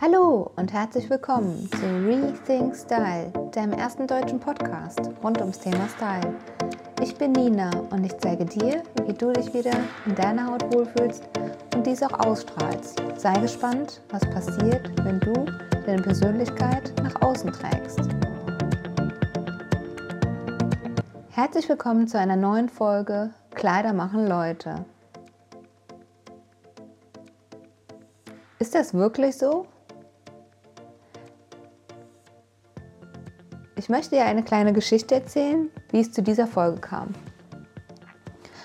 Hallo und herzlich willkommen zu Rethink Style, deinem ersten deutschen Podcast rund ums Thema Style. Ich bin Nina und ich zeige dir, wie du dich wieder in deiner Haut wohlfühlst und dies auch ausstrahlst. Sei gespannt, was passiert, wenn du deine Persönlichkeit nach außen trägst. Herzlich willkommen zu einer neuen Folge Kleider machen Leute. Ist das wirklich so? Ich möchte dir eine kleine Geschichte erzählen, wie es zu dieser Folge kam.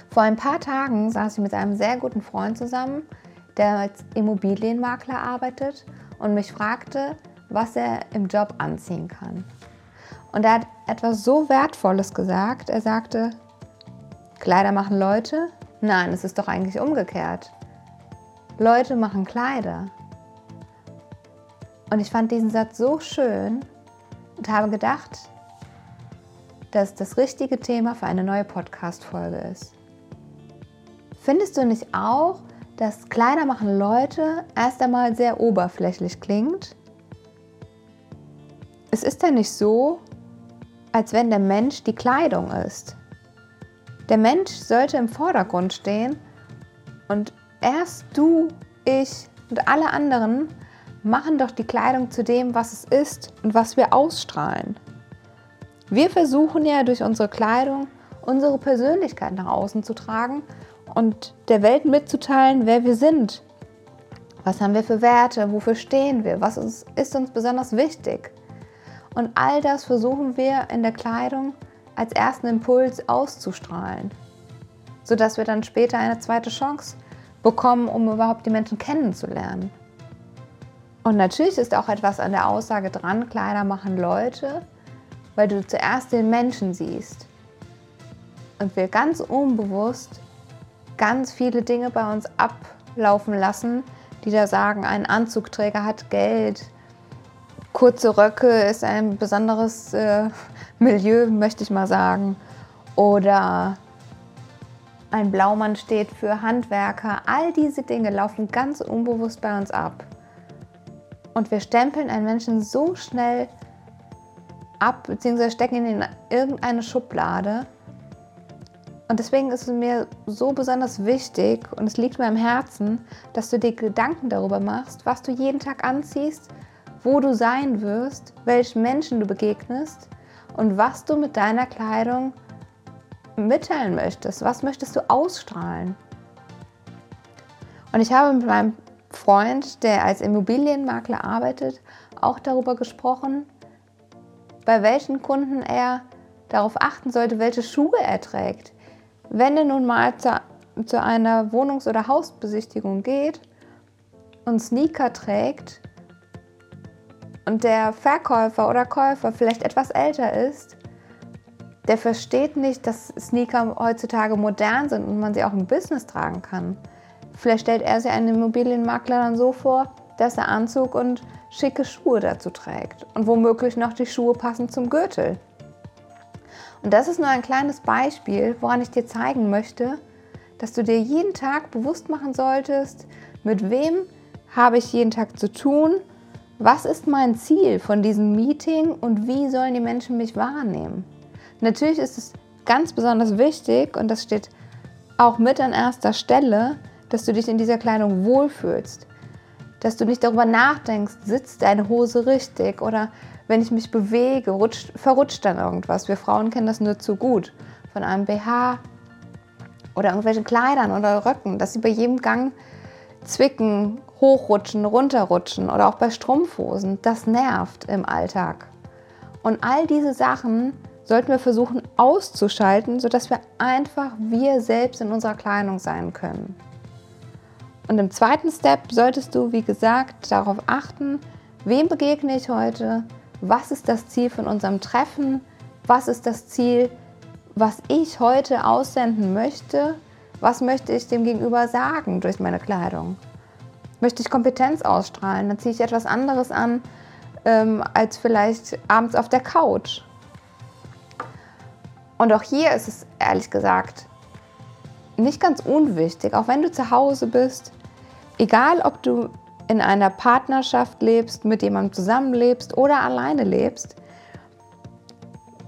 Vor ein paar Tagen saß ich mit einem sehr guten Freund zusammen, der als Immobilienmakler arbeitet und mich fragte, was er im Job anziehen kann. Und er hat etwas so Wertvolles gesagt. Er sagte, Kleider machen Leute? Nein, es ist doch eigentlich umgekehrt. Leute machen Kleider. Und ich fand diesen Satz so schön und habe gedacht, dass das richtige Thema für eine neue Podcast-Folge ist. Findest du nicht auch, dass Kleider machen Leute erst einmal sehr oberflächlich klingt? Es ist ja nicht so, als wenn der Mensch die Kleidung ist. Der Mensch sollte im Vordergrund stehen und erst du, ich und alle anderen machen doch die Kleidung zu dem, was es ist und was wir ausstrahlen. Wir versuchen ja durch unsere Kleidung unsere Persönlichkeit nach außen zu tragen und der Welt mitzuteilen, wer wir sind. Was haben wir für Werte? Wofür stehen wir? Was ist uns besonders wichtig? Und all das versuchen wir in der Kleidung als ersten Impuls auszustrahlen, sodass wir dann später eine zweite Chance bekommen, um überhaupt die Menschen kennenzulernen. Und natürlich ist auch etwas an der Aussage dran, Kleider machen Leute, weil du zuerst den Menschen siehst. Und wir ganz unbewusst ganz viele Dinge bei uns ablaufen lassen, die da sagen, ein Anzugträger hat Geld, kurze Röcke ist ein besonderes äh, Milieu, möchte ich mal sagen. Oder ein Blaumann steht für Handwerker. All diese Dinge laufen ganz unbewusst bei uns ab. Und wir stempeln einen Menschen so schnell ab, beziehungsweise stecken ihn in irgendeine Schublade. Und deswegen ist es mir so besonders wichtig und es liegt mir am Herzen, dass du dir Gedanken darüber machst, was du jeden Tag anziehst, wo du sein wirst, welchen Menschen du begegnest und was du mit deiner Kleidung mitteilen möchtest. Was möchtest du ausstrahlen? Und ich habe mit meinem Freund, der als Immobilienmakler arbeitet, auch darüber gesprochen, bei welchen Kunden er darauf achten sollte, welche Schuhe er trägt. Wenn er nun mal zu, zu einer Wohnungs- oder Hausbesichtigung geht und Sneaker trägt und der Verkäufer oder Käufer vielleicht etwas älter ist, der versteht nicht, dass Sneaker heutzutage modern sind und man sie auch im Business tragen kann. Vielleicht stellt er sich einen Immobilienmakler dann so vor, dass er Anzug und schicke Schuhe dazu trägt und womöglich noch die Schuhe passend zum Gürtel. Und das ist nur ein kleines Beispiel, woran ich dir zeigen möchte, dass du dir jeden Tag bewusst machen solltest, mit wem habe ich jeden Tag zu tun, was ist mein Ziel von diesem Meeting und wie sollen die Menschen mich wahrnehmen. Natürlich ist es ganz besonders wichtig und das steht auch mit an erster Stelle, dass du dich in dieser Kleidung wohlfühlst, dass du nicht darüber nachdenkst, sitzt deine Hose richtig oder wenn ich mich bewege, rutscht, verrutscht dann irgendwas. Wir Frauen kennen das nur zu gut von einem BH oder irgendwelchen Kleidern oder Röcken, dass sie bei jedem Gang zwicken, hochrutschen, runterrutschen oder auch bei Strumpfhosen. Das nervt im Alltag. Und all diese Sachen sollten wir versuchen auszuschalten, sodass wir einfach wir selbst in unserer Kleidung sein können. Und im zweiten Step solltest du, wie gesagt, darauf achten, wem begegne ich heute, was ist das Ziel von unserem Treffen, was ist das Ziel, was ich heute aussenden möchte, was möchte ich dem Gegenüber sagen durch meine Kleidung. Möchte ich Kompetenz ausstrahlen, dann ziehe ich etwas anderes an ähm, als vielleicht abends auf der Couch. Und auch hier ist es ehrlich gesagt nicht ganz unwichtig, auch wenn du zu Hause bist, egal ob du in einer Partnerschaft lebst, mit jemandem zusammenlebst oder alleine lebst.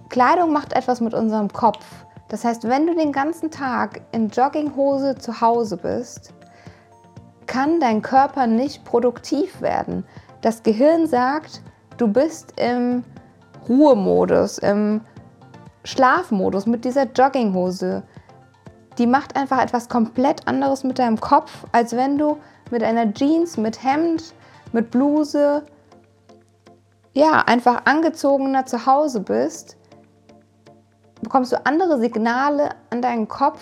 Kleidung macht etwas mit unserem Kopf. Das heißt, wenn du den ganzen Tag in Jogginghose zu Hause bist, kann dein Körper nicht produktiv werden. Das Gehirn sagt, du bist im Ruhemodus, im Schlafmodus mit dieser Jogginghose. Die macht einfach etwas komplett anderes mit deinem Kopf, als wenn du mit einer Jeans, mit Hemd, mit Bluse, ja, einfach angezogener zu Hause bist, bekommst du andere Signale an deinen Kopf,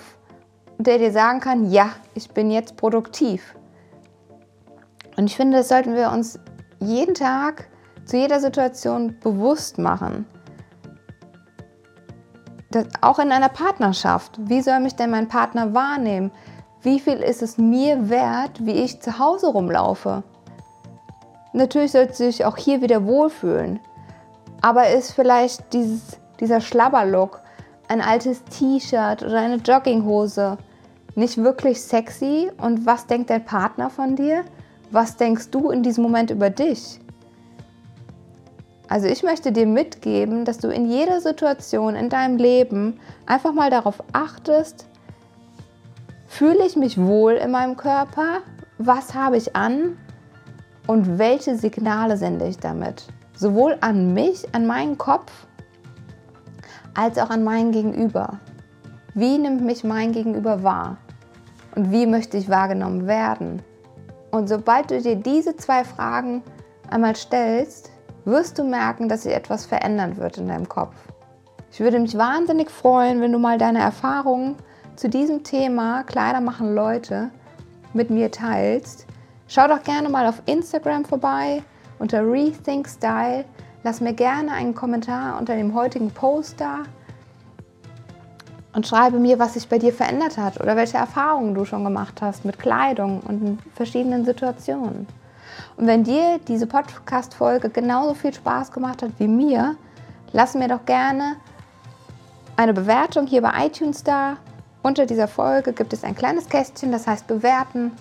der dir sagen kann, ja, ich bin jetzt produktiv. Und ich finde, das sollten wir uns jeden Tag zu jeder Situation bewusst machen. Das, auch in einer Partnerschaft. Wie soll mich denn mein Partner wahrnehmen? Wie viel ist es mir wert, wie ich zu Hause rumlaufe? Natürlich sollte du dich auch hier wieder wohlfühlen. Aber ist vielleicht dieses, dieser Schlabberlook, ein altes T-Shirt oder eine Jogginghose nicht wirklich sexy? Und was denkt dein Partner von dir? Was denkst du in diesem Moment über dich? Also ich möchte dir mitgeben, dass du in jeder Situation in deinem Leben einfach mal darauf achtest, fühle ich mich wohl in meinem Körper? Was habe ich an? Und welche Signale sende ich damit? Sowohl an mich, an meinen Kopf, als auch an mein Gegenüber. Wie nimmt mich mein Gegenüber wahr? Und wie möchte ich wahrgenommen werden? Und sobald du dir diese zwei Fragen einmal stellst, wirst du merken, dass sich etwas verändern wird in deinem Kopf. Ich würde mich wahnsinnig freuen, wenn du mal deine Erfahrungen zu diesem Thema Kleider machen Leute mit mir teilst. Schau doch gerne mal auf Instagram vorbei unter Rethink Style. Lass mir gerne einen Kommentar unter dem heutigen Post da und schreibe mir, was sich bei dir verändert hat oder welche Erfahrungen du schon gemacht hast mit Kleidung und in verschiedenen Situationen. Und wenn dir diese Podcast-Folge genauso viel Spaß gemacht hat wie mir, lass mir doch gerne eine Bewertung hier bei iTunes da. Unter dieser Folge gibt es ein kleines Kästchen, das heißt bewerten.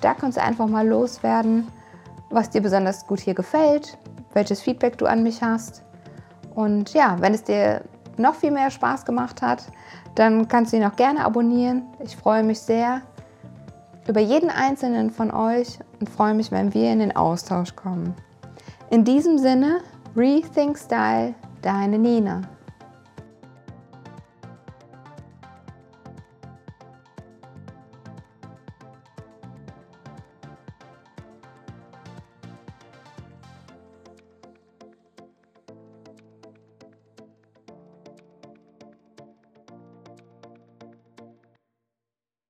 Da kannst du einfach mal loswerden, was dir besonders gut hier gefällt, welches Feedback du an mich hast. Und ja, wenn es dir noch viel mehr Spaß gemacht hat, dann kannst du ihn auch gerne abonnieren. Ich freue mich sehr über jeden einzelnen von euch und freue mich, wenn wir in den Austausch kommen. In diesem Sinne, Rethink Style, deine Nina.